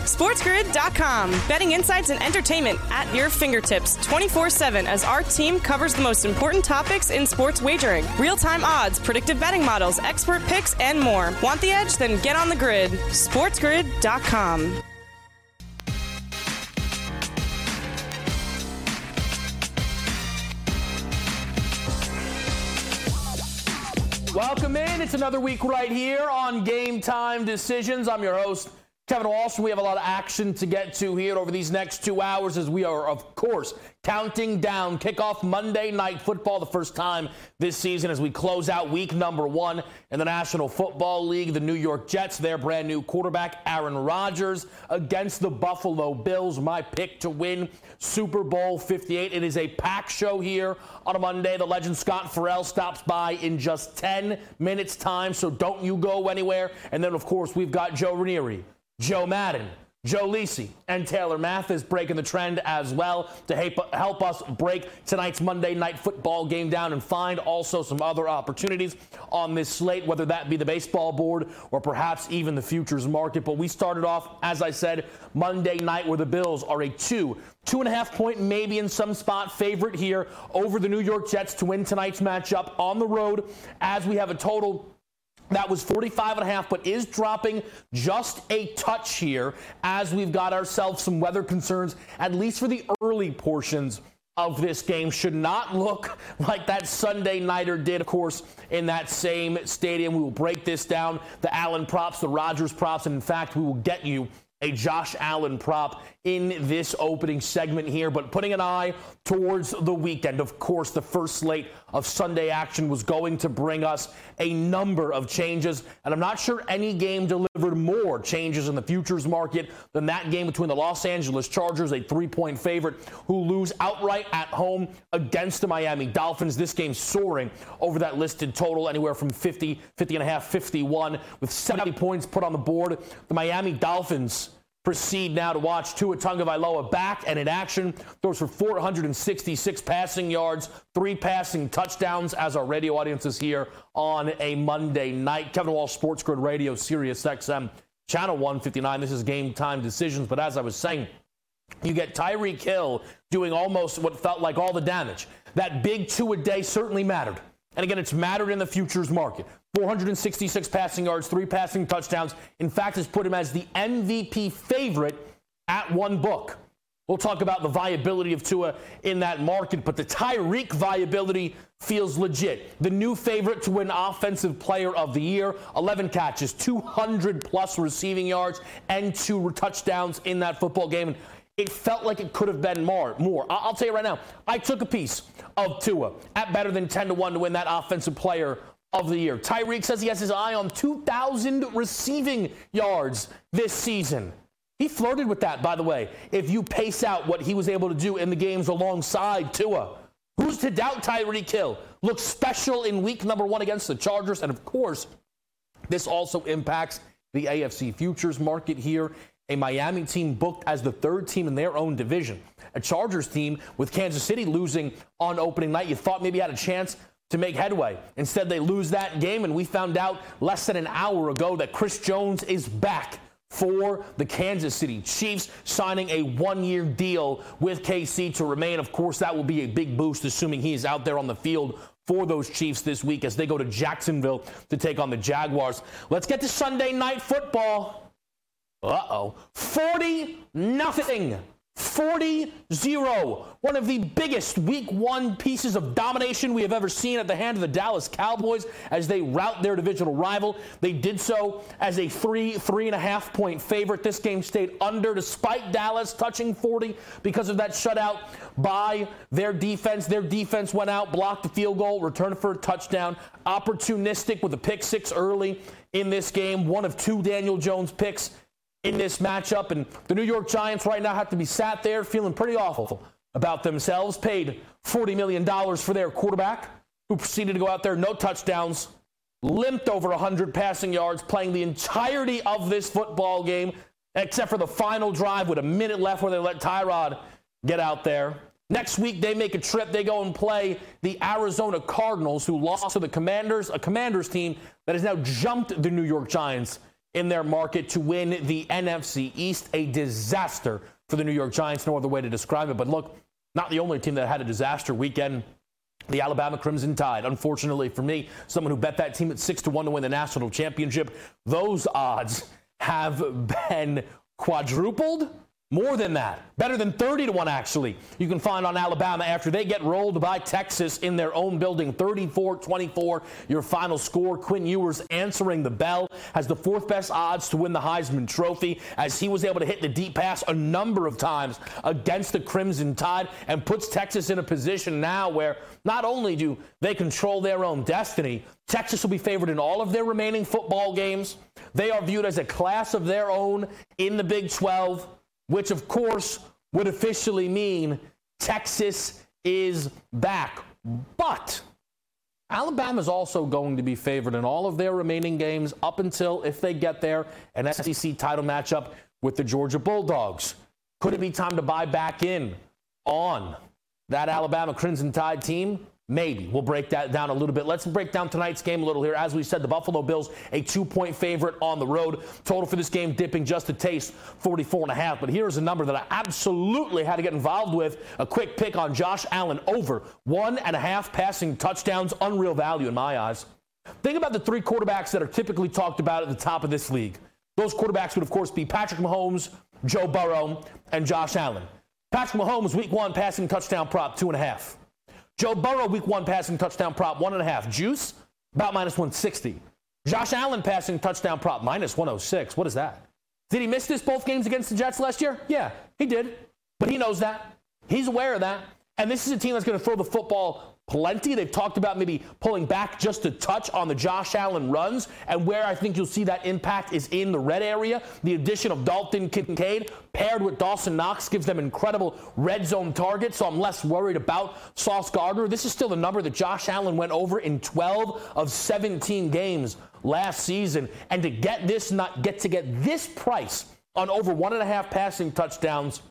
SportsGrid.com. Betting insights and entertainment at your fingertips 24 7 as our team covers the most important topics in sports wagering real time odds, predictive betting models, expert picks, and more. Want the edge? Then get on the grid. SportsGrid.com. Welcome in. It's another week right here on Game Time Decisions. I'm your host, Kevin Walsh. We have a lot of action to get to here over these next two hours as we are, of course, counting down kickoff Monday Night Football, the first time this season as we close out week number one in the National Football League. The New York Jets, their brand new quarterback, Aaron Rodgers, against the Buffalo Bills. My pick to win Super Bowl 58. It is a pack show here on a Monday. The legend Scott Ferrall stops by in just 10 minutes' time, so don't you go anywhere. And then, of course, we've got Joe Ranieri, Joe Madden. Joe Lisi and Taylor Mathis breaking the trend as well to help us break tonight's Monday night football game down and find also some other opportunities on this slate, whether that be the baseball board or perhaps even the futures market. But we started off, as I said, Monday night where the Bills are a two, two and a half point, maybe in some spot favorite here over the New York Jets to win tonight's matchup on the road as we have a total that was 45 and a half, but is dropping just a touch here as we've got ourselves some weather concerns, at least for the early portions of this game. Should not look like that Sunday Nighter did, of course, in that same stadium. We will break this down the Allen props, the Rodgers props, and in fact, we will get you a Josh Allen prop in this opening segment here, but putting an eye towards the weekend. Of course, the first slate of Sunday action was going to bring us a number of changes, and I'm not sure any game delivered more changes in the futures market than that game between the Los Angeles Chargers, a three point favorite, who lose outright at home against the Miami Dolphins. This game soaring over that listed total, anywhere from 50, 50 and a half, 51, with 70 points put on the board. The Miami Dolphins proceed now to watch Tua Tagovailoa back and in action. Throws for 466 passing yards, three passing touchdowns as our radio audience is here on a Monday night. Kevin Walsh, Sports Grid Radio, Sirius XM, Channel 159. This is game time decisions. But as I was saying, you get Tyreek Hill doing almost what felt like all the damage. That big two a day certainly mattered. And again, it's mattered in the futures market. 466 passing yards, three passing touchdowns. In fact, has put him as the MVP favorite at one book. We'll talk about the viability of Tua in that market, but the Tyreek viability feels legit. The new favorite to win Offensive Player of the Year, 11 catches, 200 plus receiving yards, and two touchdowns in that football game. And it felt like it could have been more. More. I'll tell you right now. I took a piece of Tua at better than 10 to 1 to win that Offensive Player of the year. Tyreek says he has his eye on 2,000 receiving yards this season. He flirted with that, by the way, if you pace out what he was able to do in the games alongside Tua. Who's to doubt Tyreek Hill? Looks special in week number one against the Chargers. And of course, this also impacts the AFC futures market here. A Miami team booked as the third team in their own division. A Chargers team with Kansas City losing on opening night. You thought maybe had a chance to make headway. Instead, they lose that game, and we found out less than an hour ago that Chris Jones is back for the Kansas City Chiefs, signing a one year deal with KC to remain. Of course, that will be a big boost, assuming he is out there on the field for those Chiefs this week as they go to Jacksonville to take on the Jaguars. Let's get to Sunday night football. Uh oh. 40 nothing 40 0. One of the biggest week one pieces of domination we have ever seen at the hand of the Dallas Cowboys as they rout their divisional rival. They did so as a three, three and a half point favorite. This game stayed under despite Dallas touching 40 because of that shutout by their defense. Their defense went out, blocked the field goal, returned for a touchdown, opportunistic with a pick six early in this game. One of two Daniel Jones picks in this matchup. And the New York Giants right now have to be sat there feeling pretty awful about themselves. Paid $40 million for their quarterback, who proceeded to go out there, no touchdowns, limped over 100 passing yards, playing the entirety of this football game, except for the final drive with a minute left where they let Tyrod get out there. Next week, they make a trip. They go and play the Arizona Cardinals, who lost to the Commanders, a Commanders team that has now jumped the New York Giants in their market to win the NFC East. A disaster for the New York Giants. No other way to describe it. But look, not the only team that had a disaster weekend. The Alabama Crimson Tide. Unfortunately for me, someone who bet that team at six to one to win the national championship, those odds have been quadrupled more than that. Better than 30 to 1, actually. You can find on Alabama after they get rolled by Texas in their own building 34 24. Your final score. Quinn Ewers answering the bell has the fourth best odds to win the Heisman Trophy as he was able to hit the deep pass a number of times against the Crimson Tide and puts Texas in a position now where not only do they control their own destiny, Texas will be favored in all of their remaining football games. They are viewed as a class of their own in the Big 12 which of course would officially mean Texas is back. But Alabama is also going to be favored in all of their remaining games up until, if they get there, an SEC title matchup with the Georgia Bulldogs. Could it be time to buy back in on that Alabama Crimson Tide team? Maybe. We'll break that down a little bit. Let's break down tonight's game a little here. As we said, the Buffalo Bills, a two point favorite on the road. Total for this game dipping just a taste, 44 and a half. But here's a number that I absolutely had to get involved with. A quick pick on Josh Allen over one and a half passing touchdowns. Unreal value in my eyes. Think about the three quarterbacks that are typically talked about at the top of this league. Those quarterbacks would, of course, be Patrick Mahomes, Joe Burrow, and Josh Allen. Patrick Mahomes, week one passing touchdown prop, two and a half. Joe Burrow, week one passing touchdown prop, one and a half. Juice, about minus 160. Josh Allen passing touchdown prop, minus 106. What is that? Did he miss this both games against the Jets last year? Yeah, he did. But he knows that. He's aware of that. And this is a team that's going to throw the football plenty. They've talked about maybe pulling back just a touch on the Josh Allen runs. And where I think you'll see that impact is in the red area. The addition of Dalton Kincaid paired with Dawson Knox gives them incredible red zone targets. So I'm less worried about Sauce Gardner. This is still the number that Josh Allen went over in 12 of 17 games last season. And to get this, not get to get this price on over one and a half passing touchdowns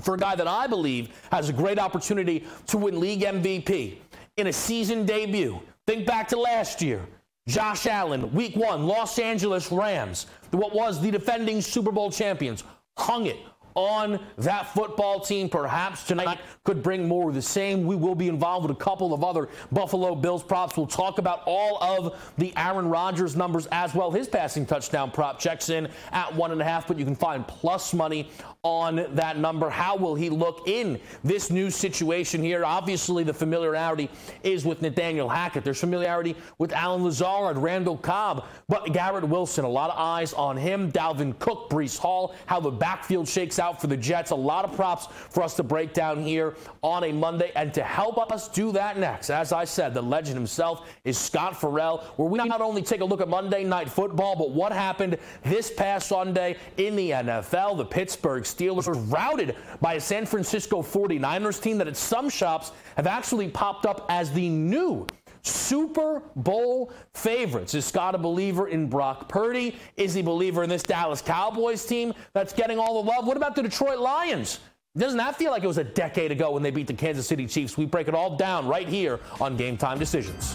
for a guy that I believe has a great opportunity to win league MVP in a season debut. Think back to last year. Josh Allen, week one, Los Angeles Rams, what was the defending Super Bowl champions, hung it on that football team. Perhaps tonight could bring more of the same. We will be involved with a couple of other Buffalo Bills props. We'll talk about all of the Aaron Rodgers numbers as well. His passing touchdown prop checks in at one and a half, but you can find plus money on that number. How will he look in this new situation here? Obviously, the familiarity is with Nathaniel Hackett. There's familiarity with Allen Lazard, Randall Cobb, but Garrett Wilson, a lot of eyes on him. Dalvin Cook, Breece Hall, how the backfield shakes out for the Jets. A lot of props for us to break down here on a Monday. And to help us do that next, as I said, the legend himself is Scott Ferrall, where we not only take a look at Monday Night Football, but what happened this past Sunday in the NFL. The Pittsburgh Steelers were routed by a San Francisco 49ers team that at some shops have actually popped up as the new Super Bowl favorites. Is Scott a believer in Brock Purdy? Is he a believer in this Dallas Cowboys team that's getting all the love? What about the Detroit Lions? Doesn't that feel like it was a decade ago when they beat the Kansas City Chiefs? We break it all down right here on Game Time Decisions.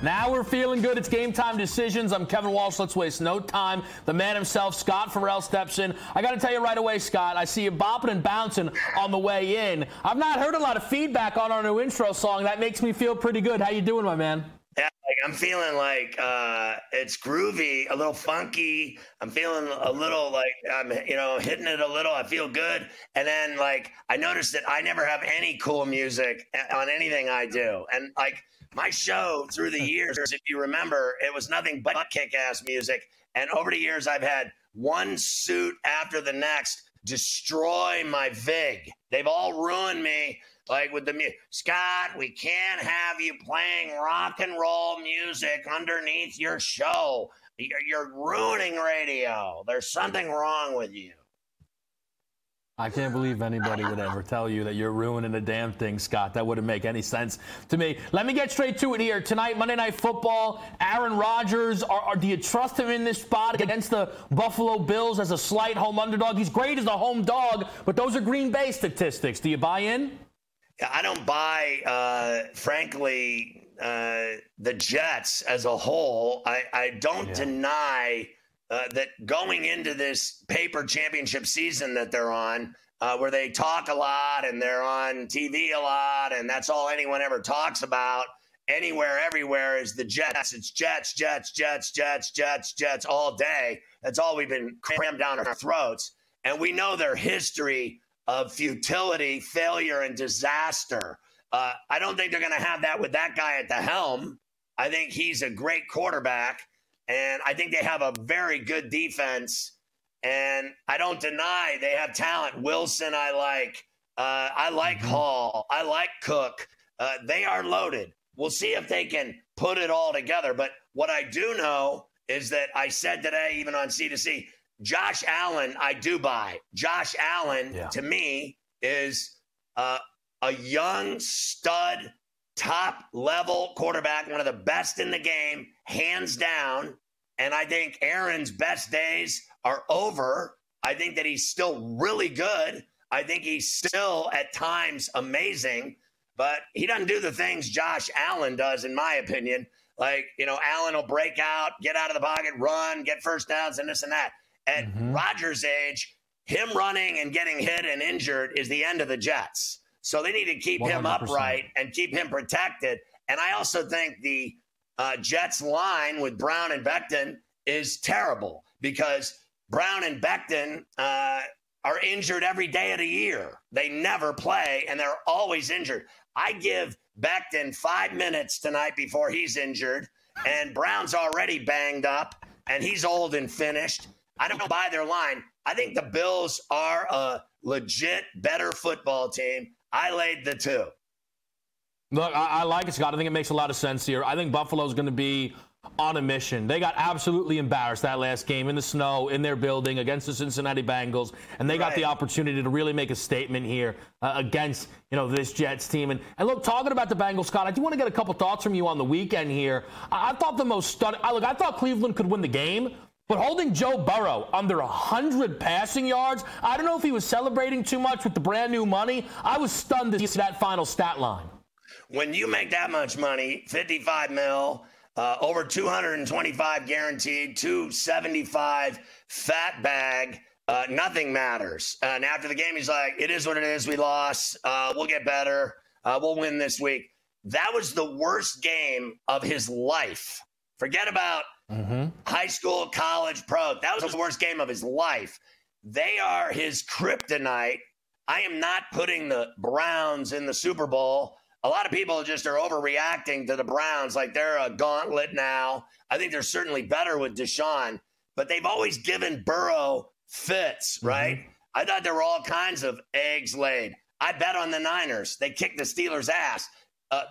Now we're feeling good. It's game time decisions. I'm Kevin Walsh. Let's waste no time. The man himself, Scott Ferrall, steps in. I got to tell you right away, Scott, I see you bopping and bouncing on the way in. I've not heard a lot of feedback on our new intro song. That makes me feel pretty good. How you doing, my man? Yeah, like I'm feeling like uh, it's groovy, a little funky. I'm feeling a little like I'm, you know, hitting it a little. I feel good. And then like I noticed that I never have any cool music on anything I do, and like my show through the years, if you remember, it was nothing but kick ass music. And over the years, I've had one suit after the next destroy my VIG. They've all ruined me. Like with the music, Scott, we can't have you playing rock and roll music underneath your show. You're, you're ruining radio. There's something wrong with you. I can't believe anybody would ever tell you that you're ruining the damn thing, Scott. That wouldn't make any sense to me. Let me get straight to it here. Tonight, Monday Night Football, Aaron Rodgers, are, are, do you trust him in this spot against the Buffalo Bills as a slight home underdog? He's great as a home dog, but those are Green Bay statistics. Do you buy in? I don't buy, uh, frankly, uh, the Jets as a whole. I, I don't yeah. deny uh, that going into this paper championship season that they're on, uh, where they talk a lot and they're on TV a lot, and that's all anyone ever talks about anywhere, everywhere is the Jets. It's Jets, Jets, Jets, Jets, Jets, Jets all day. That's all we've been crammed down our throats. And we know their history of futility, failure, and disaster. Uh, I don't think they're going to have that with that guy at the helm. I think he's a great quarterback. And I think they have a very good defense. And I don't deny they have talent. Wilson, I like. Uh, I like mm-hmm. Hall. I like Cook. Uh, they are loaded. We'll see if they can put it all together. But what I do know is that I said today, even on C2C, Josh Allen, I do buy. Josh Allen, yeah. to me, is uh, a young stud top level quarterback, one of the best in the game, hands down. And I think Aaron's best days are over. I think that he's still really good. I think he's still at times amazing, but he doesn't do the things Josh Allen does, in my opinion. Like, you know, Allen will break out, get out of the pocket, run, get first downs, and this and that. At mm-hmm. Rodgers' age, him running and getting hit and injured is the end of the Jets. So they need to keep 100%. him upright and keep him protected. And I also think the uh, Jets line with Brown and Becton is terrible because Brown and Becton uh, are injured every day of the year. They never play and they're always injured. I give Becton five minutes tonight before he's injured, and Brown's already banged up and he's old and finished. I don't buy their line. I think the Bills are a legit better football team. I laid the two. Look, I, I like it, Scott. I think it makes a lot of sense here. I think Buffalo's going to be on a mission. They got absolutely embarrassed that last game in the snow in their building against the Cincinnati Bengals, and they got the opportunity to really make a statement here uh, against you know this Jets team. And, and look, talking about the Bengals, Scott, I do want to get a couple thoughts from you on the weekend here. I, I thought the most stunning. Look, I thought Cleveland could win the game. But holding Joe Burrow under 100 passing yards, I don't know if he was celebrating too much with the brand new money. I was stunned to see that final stat line. When you make that much money, 55 mil, Uh, over 225 guaranteed, 275 fat bag. Uh, nothing matters. And after the game, he's like, "It is what it is. We lost. Uh, we'll get better. Uh, we'll win this week." That was the worst game of his life. Forget about mm-hmm. high school, college, pro. That was the worst game of his life. They are his kryptonite. I am not putting the Browns in the Super Bowl. A lot of people just are overreacting to the Browns like they're a gauntlet now. I think they're certainly better with Deshaun, but they've always given Burrow fits, mm-hmm. right? Mm-hmm. I thought there were all kinds of eggs laid. I bet on the Niners. They kicked the Steelers' ass. Uh,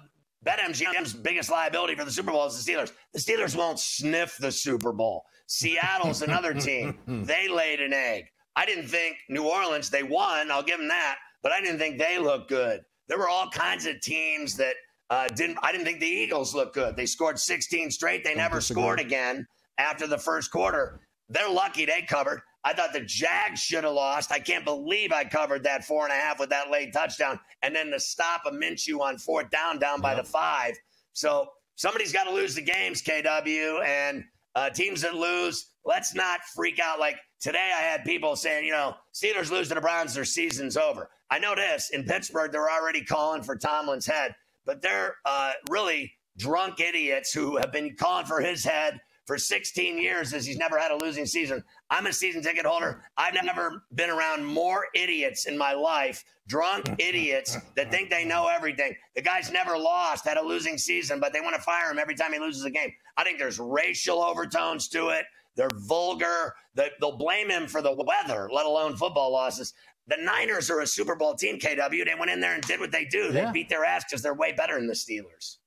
BetMGM's biggest liability for the Super Bowl is the Steelers. The Steelers won't sniff the Super Bowl. Seattle's another team. They laid an egg. I didn't think New Orleans, they won. I'll give them that. But I didn't think they looked good. There were all kinds of teams that uh, didn't. I didn't think the Eagles looked good. They scored 16 straight. They never scored again after the first quarter. They're lucky they covered. I thought the Jags should have lost. I can't believe I covered that four and a half with that late touchdown, and then the stop a Minshew on fourth down, down by the five. So somebody's got to lose the games, KW, and uh, teams that lose, let's not freak out. Like today, I had people saying, you know, Steelers lose to the Browns, their season's over. I know this in Pittsburgh, they're already calling for Tomlin's head, but they're uh, really drunk idiots who have been calling for his head for 16 years as he's never had a losing season. I'm a season ticket holder. I've never been around more idiots in my life, drunk idiots that think they know everything. The guy's never lost, had a losing season, but they want to fire him every time he loses a game. I think there's racial overtones to it. They're vulgar. They'll blame him for the weather, let alone football losses. The Niners are a Super Bowl team, KW. They went in there and did what they do. They yeah. beat their ass because they're way better than the Steelers.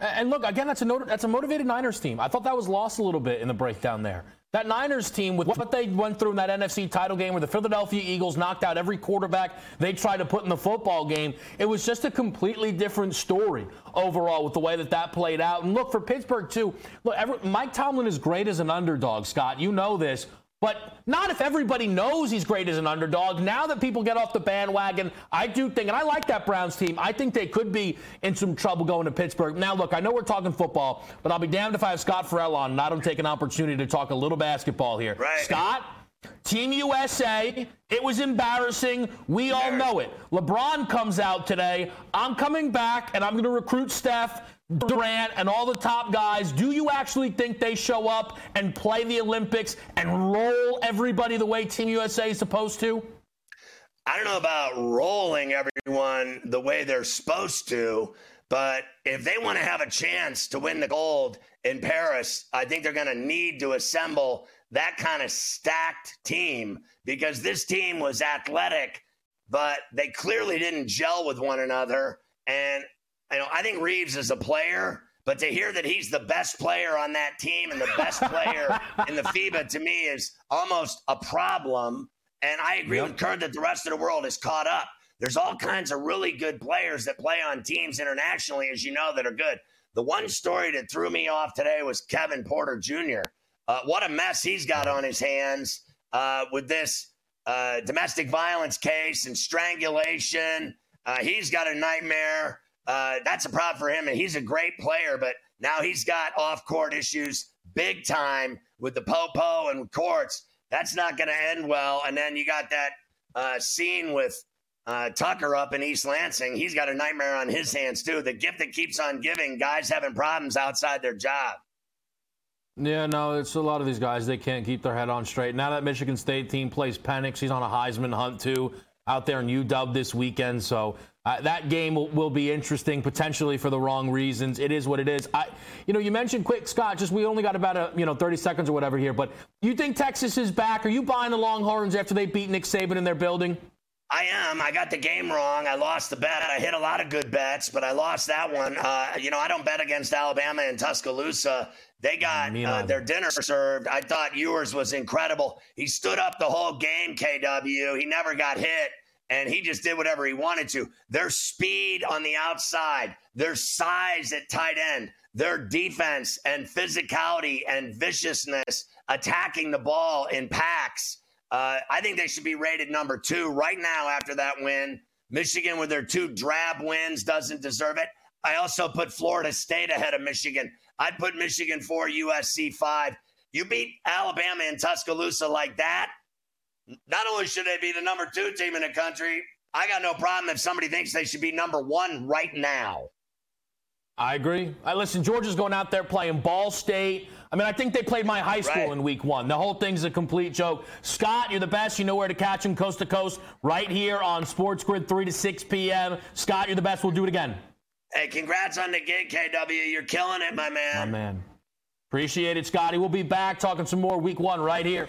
And look, again, that's a that's a motivated Niners team. I thought that was lost a little bit in the breakdown there. That Niners team, with what they went through in that NFC title game where the Philadelphia Eagles knocked out every quarterback they tried to put in the football game, it was just a completely different story overall with the way that that played out. And look, for Pittsburgh, too, look, every, Mike Tomlin is great as an underdog, Scott. You know this. But not if everybody knows he's great as an underdog. Now that people get off the bandwagon, I do think, and I like that Browns team, I think they could be in some trouble going to Pittsburgh. Now, look, I know we're talking football, but I'll be damned if I have Scott Ferrall on and I don't take an opportunity to talk a little basketball here. Right. Scott? Team USA, it was embarrassing. We all know it. LeBron comes out today. I'm coming back and I'm going to recruit Steph. Durant and all the top guys, do you actually think they show up and play the Olympics and roll everybody the way Team USA is supposed to? I don't know about rolling everyone the way they're supposed to, but if they want to have a chance to win the gold in Paris, I think they're going to need to assemble that kind of stacked team because this team was athletic, but they clearly didn't gel with one another. And you know, I think Reaves is a player, but to hear that he's the best player on that team and the best player in the FIBA to me is almost a problem. And I agree yep. with Kurt that the rest of the world is caught up. There's all kinds of really good players that play on teams internationally, as you know, that are good. The one story that threw me off today was Kevin Porter Jr. Uh, what a mess he's got on his hands uh, with this uh, domestic violence case and strangulation. Uh, he's got a nightmare uh, that's a problem for him. And he's a great player, but now he's got off court issues big time with the Popo and courts. That's not going to end well. And then you got that uh, scene with uh, Tucker up in East Lansing. He's got a nightmare on his hands, too. The gift that keeps on giving, guys having problems outside their job. Yeah, no, it's a lot of these guys. They can't keep their head on straight. Now that Michigan State team plays Penix, he's on a Heisman hunt, too, out there in UW this weekend. So uh, that game will, will, be interesting potentially for the wrong reasons. It is what it is. I, you know, you mentioned quick, Scott. Just we only got about a you know 30 seconds or whatever here, but you think Texas is back? Are you buying the Longhorns after they beat Nick Saban in their building? I am. I got the game wrong. I lost the bet. I hit a lot of good bets, but I lost that one. Uh, you know, I don't bet against Alabama and Tuscaloosa. They got uh, their dinner served. I thought Ewers was incredible. He stood up the whole game, KW. He never got hit and he just did whatever he wanted to. Their speed on the outside, their size at tight end, their defense and physicality and viciousness attacking the ball in packs. Uh, I think they should be rated number two right now after that win. Michigan, with their two drab wins, doesn't deserve it. I also put Florida State ahead of Michigan. I'd put Michigan four, USC five. You beat Alabama in Tuscaloosa like that. Not only should they be the number two team in the country, I got no problem if somebody thinks they should be number one right now. I agree. I listen. Georgia's going out there playing Ball State. I mean, I think they played my high school right. in week one. The whole thing's a complete joke. Scott, you're the best. You know where to catch him coast to coast right here on Sports Grid, 3 to 6 p.m. Scott, you're the best. We'll do it again. Hey, congrats on the gig, KW. You're killing it, my man. My man. Appreciate it, Scotty. We'll be back talking some more week one right here.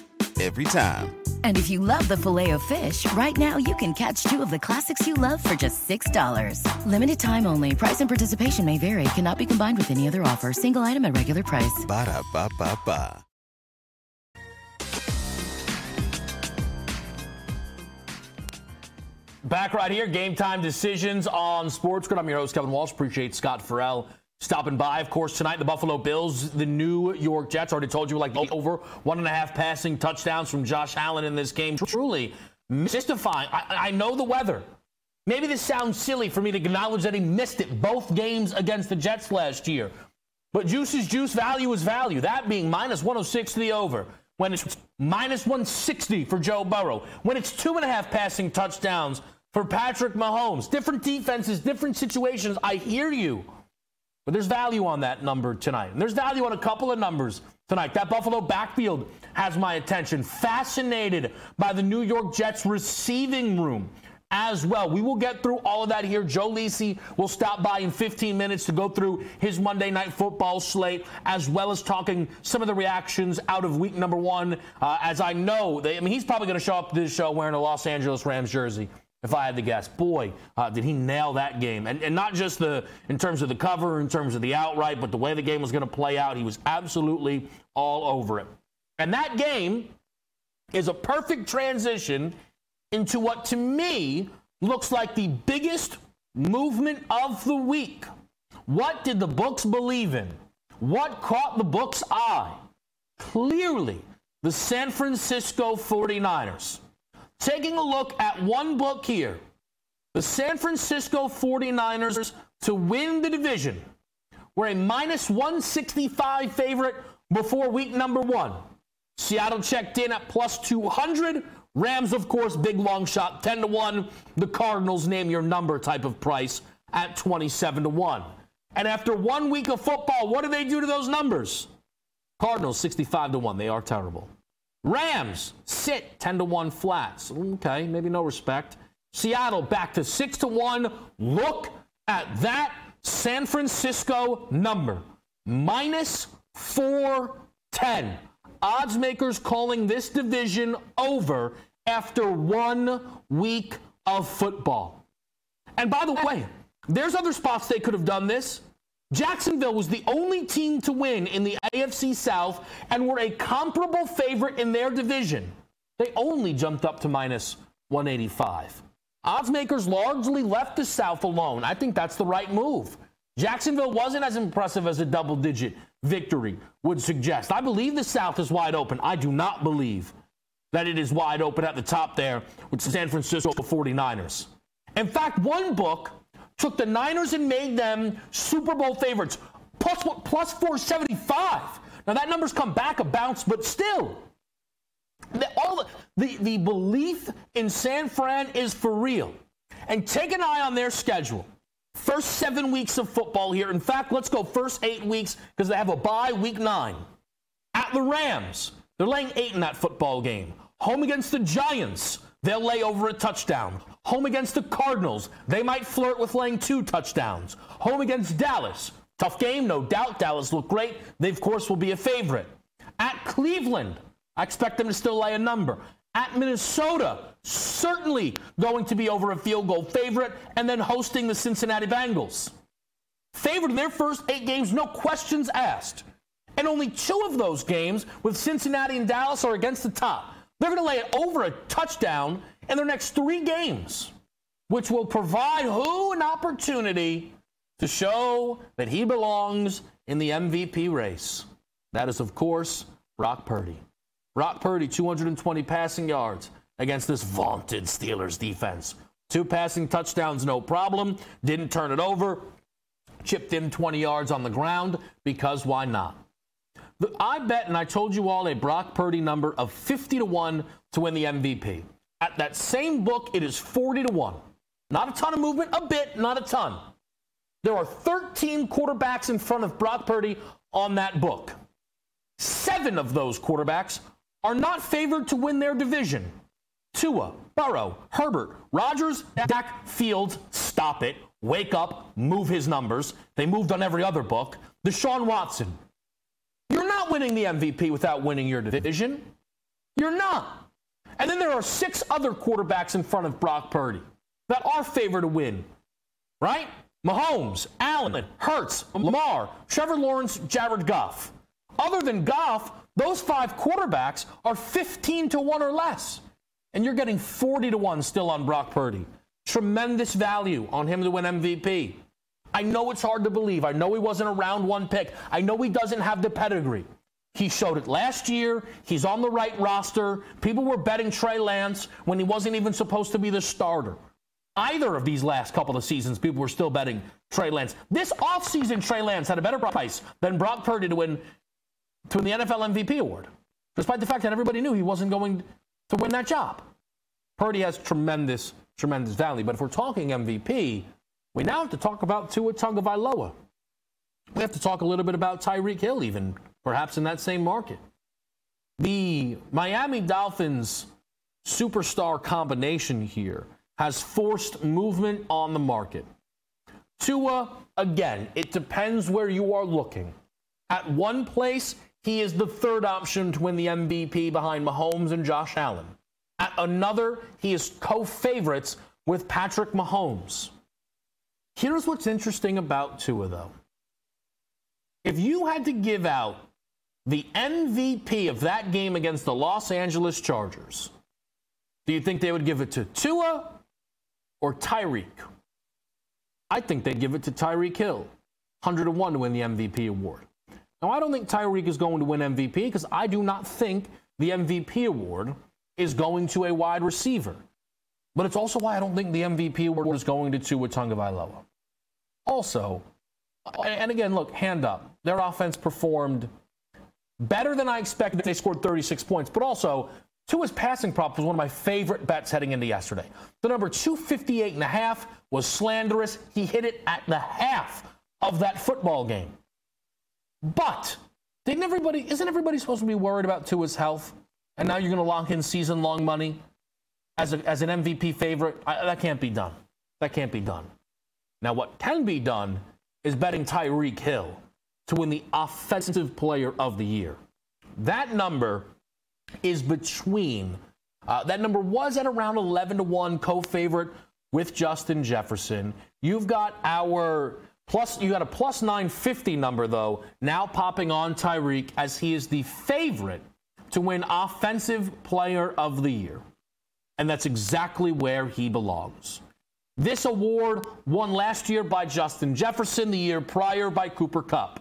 every time. And if you love the filet of fish, right now you can catch two of the classics you love for just $6. Limited time only. Price and participation may vary. Cannot be combined with any other offer. Single item at regular price. Ba da ba ba ba. Back right here, game time decisions on Sports Grid. I'm your host, Kevin Walsh. Appreciate Scott Ferrall stopping by. Of course, tonight the Buffalo Bills, the New York Jets. Already told you like over one and a half passing touchdowns from Josh Allen in this game. Truly mystifying. I, I know the weather. Maybe this sounds silly for me to acknowledge that he missed it both games against the Jets last year. But juice is juice, value is value. That being minus 106 to the over. When it's minus 160 for Joe Burrow. When it's two and a half passing touchdowns for Patrick Mahomes. Different defenses, different situations. I hear you. But there's value on that number tonight. And there's value on a couple of numbers tonight. That Buffalo backfield has my attention. Fascinated by the New York Jets receiving room as well. We will get through all of that here. Joe Lisi will stop by in 15 minutes to go through his Monday night football slate, as well as talking some of the reactions out of week number one. Uh, as I know, they, I mean, he's probably going to show up to this show wearing a Los Angeles Rams jersey if I had to guess. Boy, uh, did he nail that game. And, and not just the in terms of the cover, in terms of the outright, but the way the game was going to play out. He was absolutely all over it. And that game is a perfect transition into what to me looks like the biggest movement of the week. What did the books believe in? What caught the books' eye? Clearly, the San Francisco 49ers. Taking a look at one book here the San Francisco 49ers to win the division were a minus 165 favorite before week number one. Seattle checked in at plus 200. Rams, of course, big long shot, 10 to 1. The Cardinals name your number type of price at 27 to 1. And after one week of football, what do they do to those numbers? Cardinals 65 to 1. They are terrible. Rams sit 10 to 1 flats. Okay, maybe no respect. Seattle back to 6 to 1. Look at that San Francisco number. Minus 410. Odds makers calling this division over after one week of football. And by the uh, way, there's other spots they could have done this. Jacksonville was the only team to win in the AFC South and were a comparable favorite in their division. They only jumped up to minus 185. Odds makers largely left the South alone. I think that's the right move. Jacksonville wasn't as impressive as a double digit victory would suggest. I believe the South is wide open. I do not believe that it is wide open at the top there with San Francisco 49ers. In fact, one book took the Niners and made them Super Bowl favorites, plus, plus 475. Now, that number's come back a bounce, but still. The, all the, the, the belief in San Fran is for real. And take an eye on their schedule. First seven weeks of football here. In fact, let's go first eight weeks because they have a bye week nine. At the Rams, they're laying eight in that football game. Home against the Giants, they'll lay over a touchdown. Home against the Cardinals, they might flirt with laying two touchdowns. Home against Dallas, tough game, no doubt. Dallas look great. They, of course, will be a favorite. At Cleveland, I expect them to still lay a number. At Minnesota, certainly going to be over a field goal favorite, and then hosting the Cincinnati Bengals. Favored in their first eight games, no questions asked. And only two of those games with Cincinnati and Dallas are against the top. They're going to lay it over a touchdown in their next three games, which will provide who an opportunity to show that he belongs in the MVP race. That is, of course, Brock Purdy. Brock Purdy, 220 passing yards against this vaunted Steelers defense. Two passing touchdowns, no problem. Didn't turn it over. Chipped in 20 yards on the ground because why not? I bet, and I told you all, a Brock Purdy number of 50 to 1 to win the MVP. At that same book, it is 40 to 1. Not a ton of movement, a bit, not a ton. There are 13 quarterbacks in front of Brock Purdy on that book. Seven of those quarterbacks are not favored to win their division. Tua, Burrow, Herbert, Rodgers, Dak, Fields, stop it, wake up, move his numbers. They moved on every other book. Deshaun Watson. Winning the MVP without winning your division. You're not. And then there are six other quarterbacks in front of Brock Purdy that are favored to win, right? Mahomes, Allen, Hurts, Lamar, Trevor Lawrence, Jared Goff. Other than Goff, those five quarterbacks are 15 to 1 or less. And you're getting 40 to 1 still on Brock Purdy. Tremendous value on him to win MVP. I know it's hard to believe. I know he wasn't a round one pick. I know he doesn't have the pedigree. He showed it last year. He's on the right roster. People were betting Trey Lance when he wasn't even supposed to be the starter. Either of these last couple of seasons, people were still betting Trey Lance. This offseason, Trey Lance had a better price than Brock Purdy to win to win the NFL MVP award, despite the fact that everybody knew he wasn't going to win that job. Purdy has tremendous, tremendous value. But if we're talking MVP, we now have to talk about Tua Tagovailoa. We have to talk a little bit about Tyreek Hill, even perhaps in that same market. The Miami Dolphins superstar combination here has forced movement on the market. Tua, again, it depends where you are looking. At one place, he is the third option to win the MVP behind Mahomes and Josh Allen. At another, he is co favorites with Patrick Mahomes. Here's what's interesting about Tua, though. If you had to give out the MVP of that game against the Los Angeles Chargers, do you think they would give it to Tua or Tyreek? I think they'd give it to Tyreek Hill, 101 to 1 to win the MVP award. Now, I don't think Tyreek is going to win MVP because I do not think the MVP award is going to a wide receiver. But it's also why I don't think the MVP award is going to Tua Tagovailoa. Also, and again, look, hand up, their offense performed better than I expected. They scored 36 points, but also Tua's passing prop was one of my favorite bets heading into yesterday. The number 258 and a half was slanderous. He hit it at the half of that football game. But didn't everybody? Isn't everybody supposed to be worried about Tua's health? And now you're going to lock in season-long money as, a, as an MVP favorite? I, that can't be done. That can't be done. Now, what can be done is betting Tyreek Hill to win the Offensive Player of the Year. That number is between. Uh, that number was at around 11 to 1 co-favorite with Justin Jefferson. You've got our Plus, you got a plus 950 number, though, now popping on Tyreek as he is the favorite to win Offensive Player of the Year. And that's exactly where he belongs. This award won last year by Justin Jefferson, the year prior by Cooper Kupp.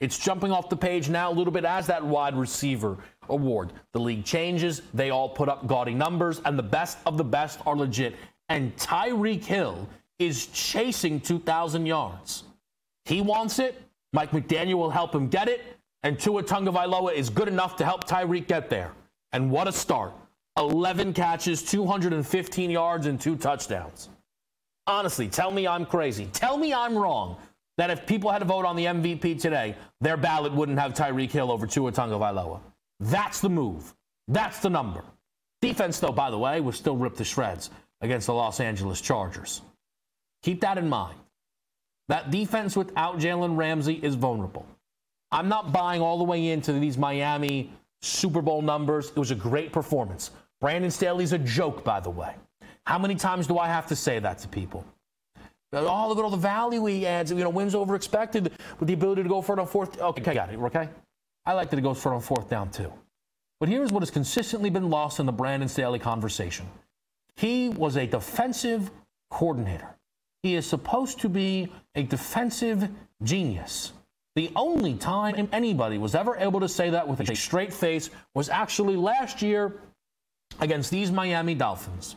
It's jumping off the page now a little bit as that wide receiver award. The league changes, they all put up gaudy numbers, and the best of the best are legit. And Tyreek Hill is chasing 2,000 yards. He wants it. Mike McDaniel will help him get it. And Tua Tagovailoa is good enough to help Tyreek get there. And what a start. 11 catches, 215 yards, and two touchdowns. Honestly, tell me I'm crazy. Tell me I'm wrong that if people had to vote on the MVP today, their ballot wouldn't have Tyreek Hill over Tua Tagovailoa. That's the move. That's the number. Defense, though, by the way, was still ripped to shreds against the Los Angeles Chargers. Keep that in mind. That defense without Jalen Ramsey is vulnerable. I'm not buying all the way into these Miami Super Bowl numbers. It was a great performance. Brandon Staley's a joke, by the way. How many times do I have to say that to people? Oh, look at all the value he adds. You know, wins over expected with the ability to go for it on fourth. Okay, got it. Okay. I like that it goes for it on fourth down too. But here's what has consistently been lost in the Brandon Staley conversation. He was a defensive coordinator. He is supposed to be a defensive genius. The only time anybody was ever able to say that with a straight face was actually last year against these Miami Dolphins.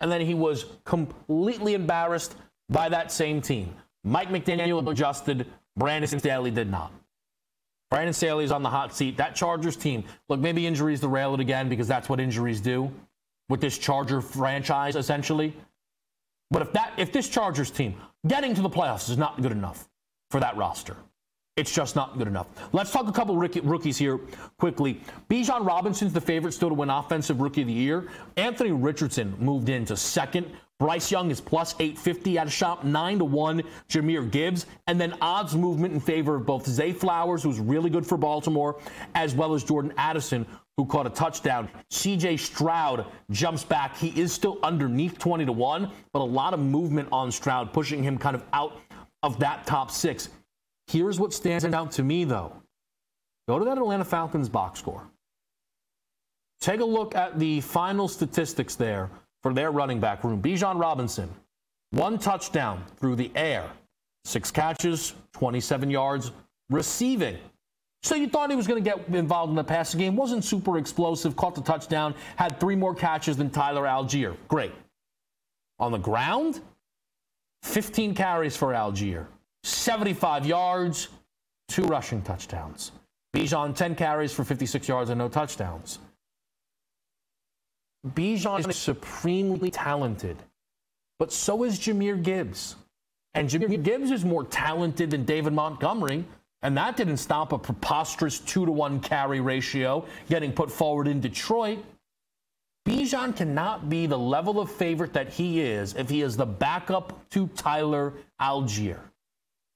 And then he was completely embarrassed by that same team. Mike McDaniel adjusted, Brandon Staley did not. Brandon Staley is on the hot seat. That Chargers team, look, maybe injuries derail it again because that's what injuries do with this Charger franchise, essentially. But if that if this Chargers team getting to the playoffs is not good enough for that roster, it's just not good enough. Let's talk a couple rookies here quickly. Bijan Robinson's the favorite still to win Offensive Rookie of the Year. Anthony Richardson moved into second. Bryce Young is plus 850 at a shop, 9 to 1. Jahmyr Gibbs. And then odds movement in favor of both Zay Flowers, who's really good for Baltimore, as well as Jordan Addison, who caught a touchdown. CJ Stroud jumps back. He is still underneath 20 to 1, but a lot of movement on Stroud, pushing him kind of out of that top six. Here's what stands out to me, though. Go to that Atlanta Falcons box score. Take a look at the final statistics there for their running back room. Bijan Robinson, one touchdown through the air, six catches, 27 yards receiving. So you thought he was going to get involved in the passing game. Wasn't super explosive, caught the touchdown, had three more catches than Tyler Allgeier. Great. On the ground, 15 carries for Allgeier, 75 yards, two rushing touchdowns. Bijan, 10 carries for 56 yards and no touchdowns. Bijan is supremely talented, but so is Jahmyr Gibbs. And Jahmyr Gibbs is more talented than David Montgomery, and that didn't stop a preposterous two to one carry ratio getting put forward in Detroit. Bijan cannot be the level of favorite that he is if he is the backup to Tyler Allgeier.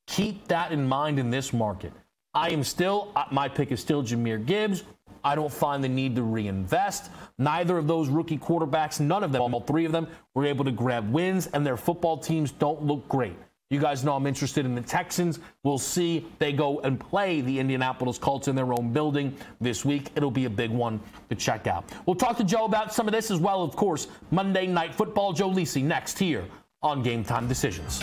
Keep that in mind in this market. I am still, uh, my pick is still Jahmyr Gibbs. I don't find the need to reinvest. Neither of those rookie quarterbacks, none of them, all three of them, were able to grab wins, and their football teams don't look great. You guys know I'm interested in the Texans. We'll see. They go and play the Indianapolis Colts in their own building this week. It'll be a big one to check out. We'll talk to Joe about some of this as well, of course. Monday Night Football, Joe Lisi next here on Game Time Decisions.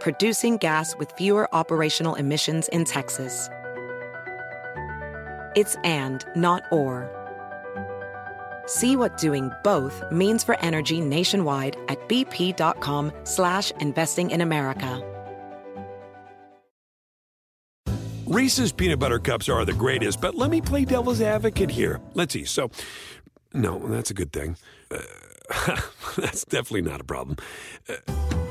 producing gas with fewer operational emissions in Texas. It's and, not or. See what doing both means for energy nationwide at bp.com slash investing in America. Reese's peanut butter cups are the greatest, but let me play devil's advocate here. Let's see. So, no, that's a good thing. Uh, that's definitely not a problem. Uh,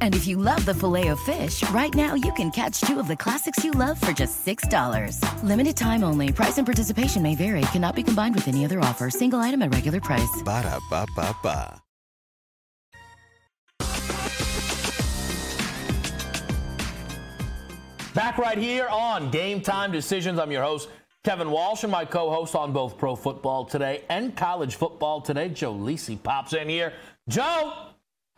And if you love the filet of fish, right now you can catch two of the classics you love for just $6. Limited time only. Price and participation may vary. Cannot be combined with any other offer. Single item at regular price. Ba da ba ba ba. Back right here on Game Time Decisions. I'm your host, Kevin Walsh, and my co host on both Pro Football Today and College Football Today, Joe Lisi, pops in here. Joe,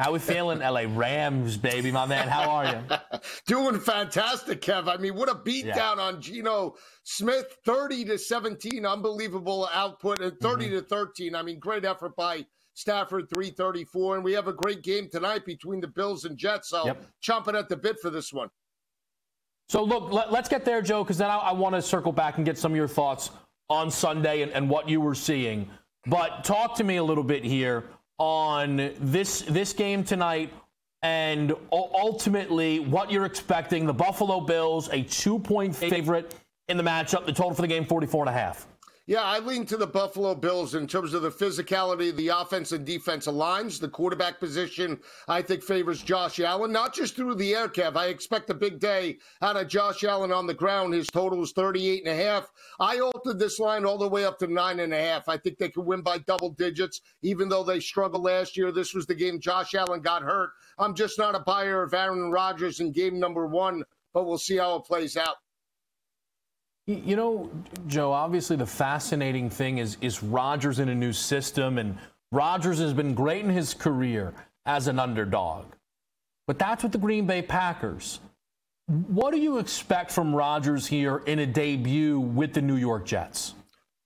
how we feeling, LA Rams, baby, my man? How are you? Doing fantastic, Kev. I mean, what a beatdown yeah. on Geno Smith, 30 to 17, unbelievable output, and 30 mm-hmm. to 13. I mean, great effort by Stafford, 334. And we have a great game tonight between the Bills and Jets. So, yep. chomping at the bit for this one. So, look, let, us get there, Joe, because then I, I want to circle back and get some of your thoughts on Sunday and, and what you were seeing. But talk to me a little bit here on this this game tonight and ultimately what you're expecting. The Buffalo Bills, a two point favorite in the matchup. The total for the game, 44 and a half. Yeah, I lean to the Buffalo Bills in terms of the physicality of the offense and defensive lines. The quarterback position, I think, favors Josh Allen, not just through the air, Kev. I expect a big day out of Josh Allen on the ground. His total is 38 and a half. I altered this line all the way up to nine and a half. I think they could win by double digits, even though they struggled last year. This was the game Josh Allen got hurt. I'm just not a buyer of Aaron Rodgers in game number one, but we'll see how it plays out. You know, Joe, obviously the fascinating thing is is Rodgers in a new system and Rodgers has been great in his career as an underdog. But that's with the Green Bay Packers. What do you expect from Rodgers here in a debut with the New York Jets?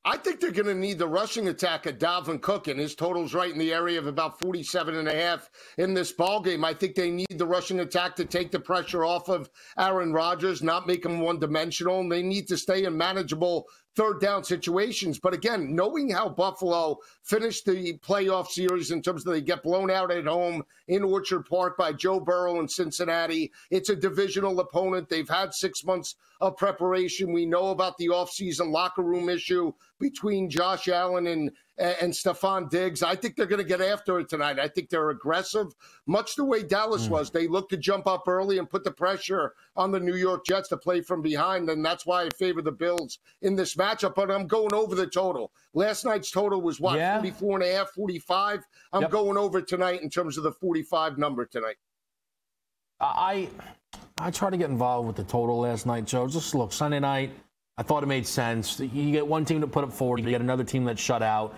I think they're going to need the rushing attack of Dalvin Cook, and his total's right in the area of about 47 and a half in this ball game. I think they need the rushing attack to take the pressure off of Aaron Rodgers, not make him one dimensional, and they need to stay in manageable third down situations. But again, knowing how Buffalo finished the playoff series in terms of they get blown out at home in Orchard Park by Joe Burrow in Cincinnati, it's a divisional opponent. They've had six months of preparation. We know about the offseason locker room issue between Josh Allen and and Stefon Diggs. I think they're going to get after it tonight. I think they're aggressive, much the way Dallas mm. was. They look to jump up early and put the pressure on the New York Jets to play from behind, and that's why I favor the Bills in this matchup. But I'm going over the total. Last night's total was what, yeah. 44 and a half, 45? I'm yep. going over tonight in terms of the 45 number tonight. I I tried to get involved with the total last night, Joe. Just look, Sunday night, I thought it made sense. You get one team to put up 40, you get another team that's shut out.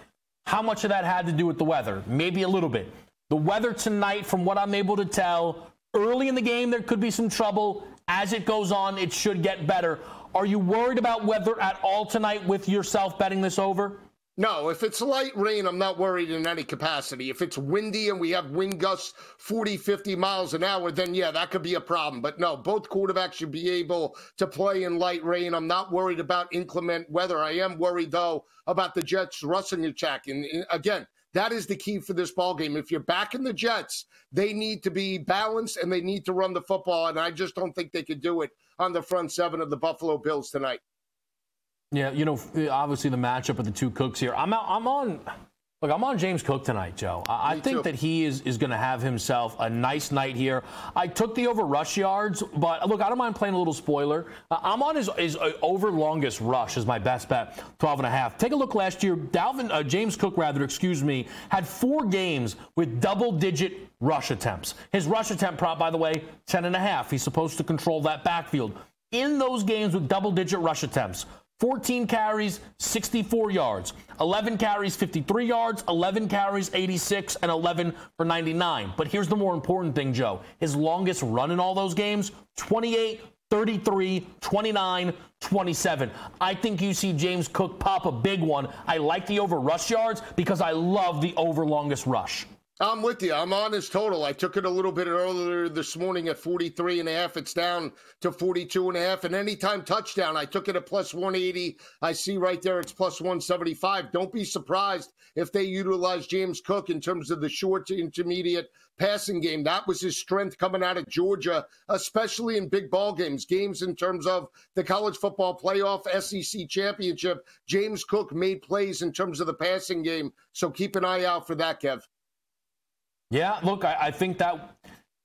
How much of that had to do with the weather? Maybe a little bit. The weather tonight, from what I'm able to tell, early in the game, there could be some trouble. As it goes on, it should get better. Are you worried about weather at all tonight with yourself betting this over? No, if it's light rain, I'm not worried in any capacity. If it's windy and we have wind gusts 40, 50 miles an hour, then yeah, that could be a problem. But no, both quarterbacks should be able to play in light rain. I'm not worried about inclement weather. I am worried, though, about the Jets' rushing attack. And, and again, that is the key for this ball game. If you're backing the Jets, they need to be balanced and they need to run the football. And I just don't think they could do it on the front seven of the Buffalo Bills tonight. Yeah, you know, obviously the matchup of the two cooks here. I'm out, I'm on. Look, I'm on James Cook tonight, Joe. I, I think too. that he is, is going to have himself a nice night here. I took the over rush yards, but look, I don't mind playing a little spoiler. Uh, I'm on his, his uh, over longest rush as my best bet, 12 and a half. Take a look last year. Dalvin, uh, James Cook, rather, excuse me, had four games with double digit rush attempts. His rush attempt prop, by the way, 10 and a half. He's supposed to control that backfield. In those games with double digit rush attempts, 14 carries, 64 yards. 11 carries, 53 yards. 11 carries, 86, and 11 for 99. But here's the more important thing, Joe. His longest run in all those games 28, 33, 29, 27. I think you see James Cook pop a big one. I like the over rush yards because I love the over longest rush. I'm with you. I'm on his total. I took it a little bit earlier this morning at 43 and a half. It's down to 42 and a half. And anytime touchdown, I took it at plus 180. I see right there it's plus 175. Don't be surprised if they utilize James Cook in terms of the short to intermediate passing game. That was his strength coming out of Georgia, especially in big ball games, games in terms of the college football playoff, SEC championship. James Cook made plays in terms of the passing game. So keep an eye out for that, Kev. Yeah, look, I, I think that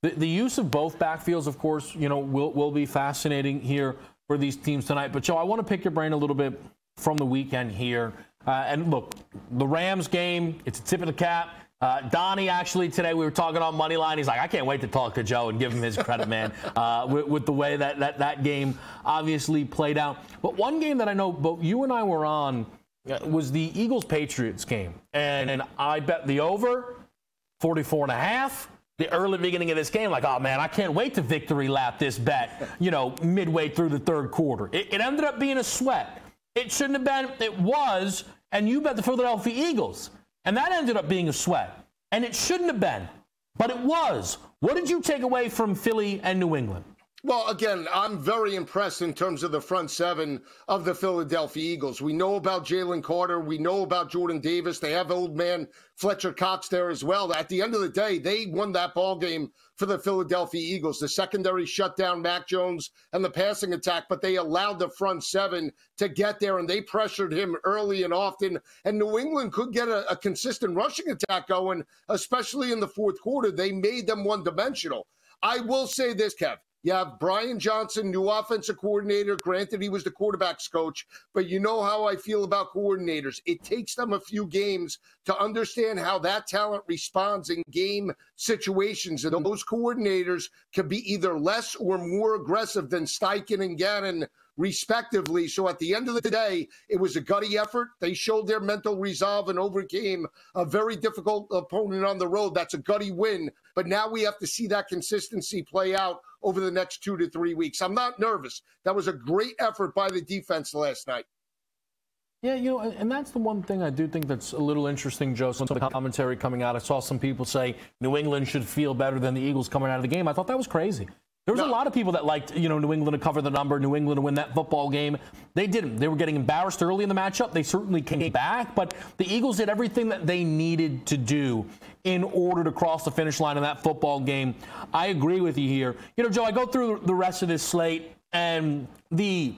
the, the, use of both backfields, of course, you know, will will be fascinating here for these teams tonight. But Joe, I want to pick your brain a little bit from the weekend here. Uh, and look, the Rams game, it's a tip of the cap. Uh, Donnie, actually, today we were talking on Moneyline. He's like, I can't wait to talk to Joe and give him his credit, man, uh, with, with, the way that, that that game obviously played out. But one game that I know both you and I were on uh, was the Eagles Patriots game. And, and I bet the over 44 and a half. The early beginning of this game, like, oh man, I can't wait to victory lap this bet, you know, midway through the third quarter. It, it ended up being a sweat. It shouldn't have been, it was, and you bet the Philadelphia Eagles. And that ended up being a sweat. And it shouldn't have been, but it was. What did you take away from Philly and New England? Well, again, I'm very impressed in terms of the front seven of the Philadelphia Eagles. We know about Jalen Carter. We know about Jordan Davis. They have old man Fletcher Cox there as well. At the end of the day, they won that ball game for the Philadelphia Eagles. The secondary shut down Mac Jones and the passing attack, but they allowed the front seven to get there and they pressured him early and often. And New England could get a, a consistent rushing attack going, especially in the fourth quarter. They made them one dimensional. I will say this, Kev. You have Brian Johnson, new offensive coordinator. Granted, he was the quarterback's coach, but you know how I feel about coordinators. It takes them a few games to understand how that talent responds in game situations. And those coordinators can be either less or more aggressive than Steichen and Gannon respectively. So at the end of the day, it was a gutty effort. They showed their mental resolve and overcame a very difficult opponent on the road. That's a gutty win. But now we have to see that consistency play out over the next two to three weeks. I'm not nervous. That was a great effort by the defense last night. Yeah, you know, and that's the one thing I do think that's a little interesting, Joe. Some of the commentary coming out, I saw some people say New England should feel better than the Eagles coming out of the game. I thought that was crazy. There was no. a lot of people that liked, you know, New England to cover the number, New England to win that football game. They didn't. They were getting embarrassed early in the matchup. They certainly came mm-hmm. back, but the Eagles did everything that they needed to do in order to cross the finish line in that football game. I agree with you here. You know, Joe, I go through the rest of this slate and the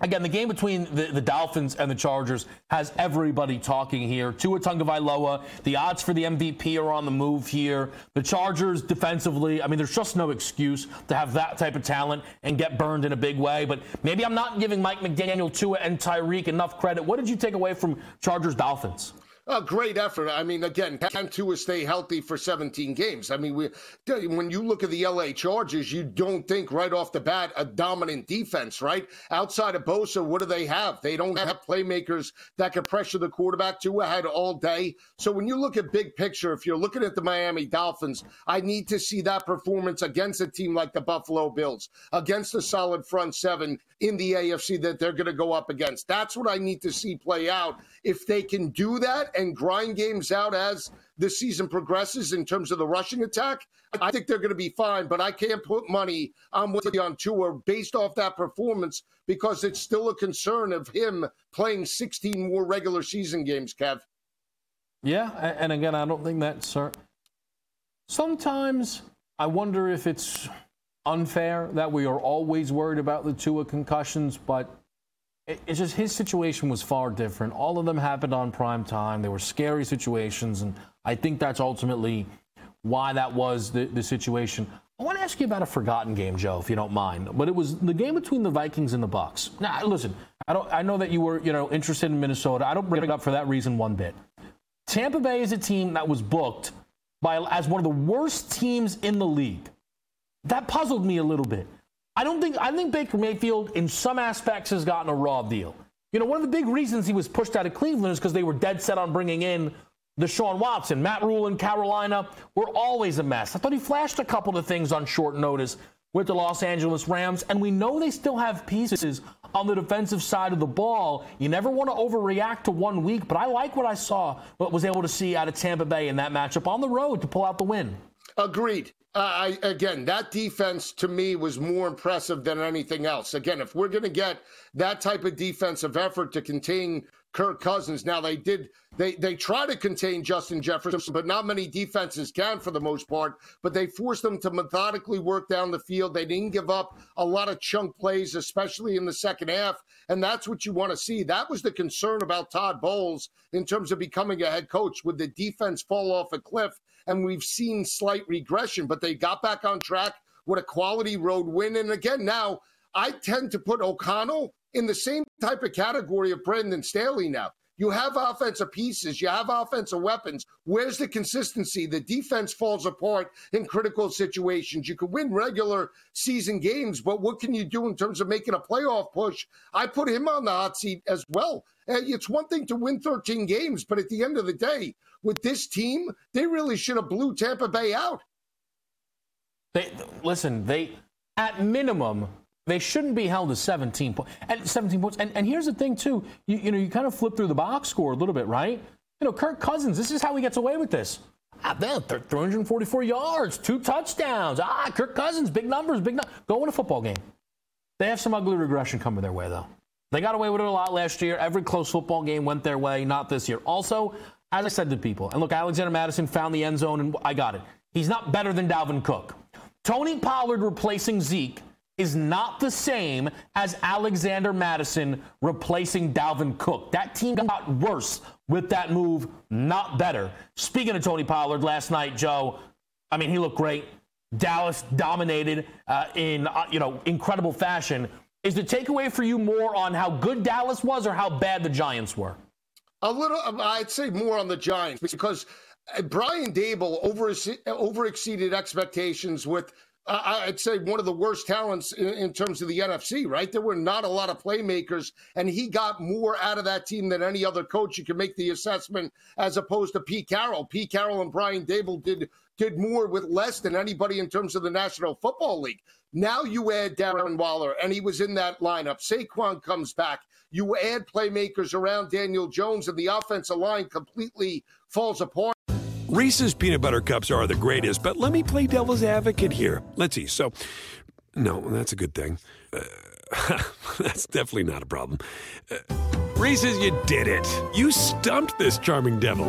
Again, the game between the, the, Dolphins and the Chargers has everybody talking here. Tua Tagovailoa, the odds for the MVP are on the move here. The Chargers defensively, I mean, there's just no excuse to have that type of talent and get burned in a big way. But maybe I'm not giving Mike McDaniel, Tua, and Tyreek enough credit. What did you take away from Chargers Dolphins? A great effort. I mean, again, can Tua stay healthy for 17 games? I mean, we, when you look at the LA Chargers, you don't think right off the bat a dominant defense, right? Outside of Bosa, what do they have? They don't have playmakers that can pressure the quarterback. Tua had all day. So when you look at big picture, if you're looking at the Miami Dolphins, I need to see that performance against a team like the Buffalo Bills, against a solid front seven in the AFC that they're going to go up against. That's what I need to see play out. If they can do that and grind games out as the season progresses in terms of the rushing attack, I think they're going to be fine. But I can't put money on with you on Tua based off that performance because it's still a concern of him playing 16 more regular season games, Kev. Yeah, and again, I don't think that's. Sometimes I wonder if it's unfair that we are always worried about the Tua concussions, but it's just his situation was far different. All of them happened on prime time. They were scary situations, and I think that's ultimately why that was the, the situation. I want to ask you about a forgotten game, Joe, if you don't mind. But it was the game between the Vikings and the Bucks. Now, listen, I don't. I know that you were, you know, interested in Minnesota. I don't bring it up for that reason one bit. Tampa Bay is a team that was booked by as one of the worst teams in the league. That puzzled me a little bit. I don't think I think Baker Mayfield in some aspects has gotten a raw deal. You know, one of the big reasons he was pushed out of Cleveland is because they were dead set on bringing in the Deshaun Watson. Matt Rhule in Carolina were always a mess. I thought he flashed a couple of things on short notice with the Los Angeles Rams, and we know they still have pieces on the defensive side of the ball. You never want to overreact to one week, but I like what I saw, what was able to see out of Tampa Bay in that matchup on the road to pull out the win. Agreed. Uh, I, again, that defense to me was more impressive than anything else. Again, if we're going to get that type of defensive effort to contain Kirk Cousins, now they did they they try to contain Justin Jefferson, but not many defenses can for the most part. But they forced them to methodically work down the field. They didn't give up a lot of chunk plays, especially in the second half, and that's what you want to see. That was the concern about Todd Bowles in terms of becoming a head coach. Would the defense fall off a cliff? And we've seen slight regression, but they got back on track with a quality road win. And again, now I tend to put O'Connell in the same type of category of Brandon Staley now. You have offensive pieces, you have offensive weapons. Where's the consistency? The defense falls apart in critical situations. You can win regular season games, but what can you do in terms of making a playoff push? I put him on the hot seat as well. It's one thing to win 13 games, but at the end of the day, with this team, they really should have blew Tampa Bay out. They listen, they at minimum they shouldn't be held to 17 points. At 17 points. And, and here's the thing, too. You, you know, you kind of flip through the box score a little bit, right? You know, Kirk Cousins, this is how he gets away with this. Ah, man, 344 yards, two touchdowns. Ah, Kirk Cousins, big numbers, big numbers. Go a football game. They have some ugly regression coming their way, though. They got away with it a lot last year. Every close football game went their way, not this year. Also, as I said to people, and look, Alexander Mattison found the end zone, and I got it. He's not better than Dalvin Cook. Tony Pollard replacing Zeke is not the same as Alexander Mattison replacing Dalvin Cook. That team got worse with that move, not better. Speaking of Tony Pollard last night, Joe, I mean, he looked great. Dallas dominated uh, in uh, you know incredible fashion. Is the takeaway for you more on how good Dallas was or how bad the Giants were? A little, I'd say more on the Giants because uh, Brian Daboll over exceeded expectations with I'd say one of the worst talents in, in, terms of the NFC, right? There were not a lot of playmakers, and he got more out of that team than any other coach. You can make the assessment as opposed to Pete Carroll. Pete Carroll and Brian Daboll did did more with less than anybody in terms of the National Football League. Now you add Darren Waller, and he was in that lineup. Saquon comes back. You add playmakers around Daniel Jones, and the offensive line completely falls apart. Reese's peanut butter cups are the greatest, but let me play devil's advocate here. Let's see. So, no, that's a good thing. Uh, that's definitely not a problem. Uh, Reese's, you did it. You stumped this charming devil.